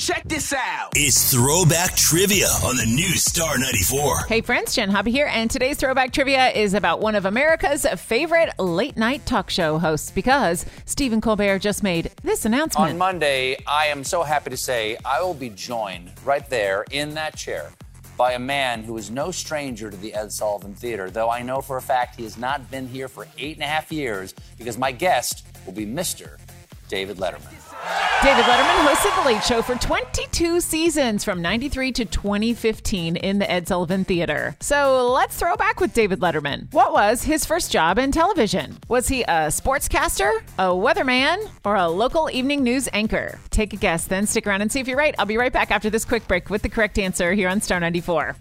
Check this out. It's Throwback Trivia on the new Star 94. Hey friends, Jen Hobby here, and today's Throwback Trivia is about one of America's favorite late night talk show hosts because Stephen Colbert just made this announcement. On Monday, I am so happy to say I will be joined right there in that chair by a man who is no stranger to the Ed Sullivan Theater, though I know for a fact he has not been here for eight and a half years because my guest will be Mr. David Letterman. David Letterman hosted The Late Show for 22 seasons from 93 to 2015 in the Ed Sullivan Theater. So let's throw back with David Letterman. What was his first job in television? Was he a sportscaster, a weatherman, or a local evening news anchor? Take a guess, then stick around and see if you're right. I'll be right back after this quick break with the correct answer here on Star 94.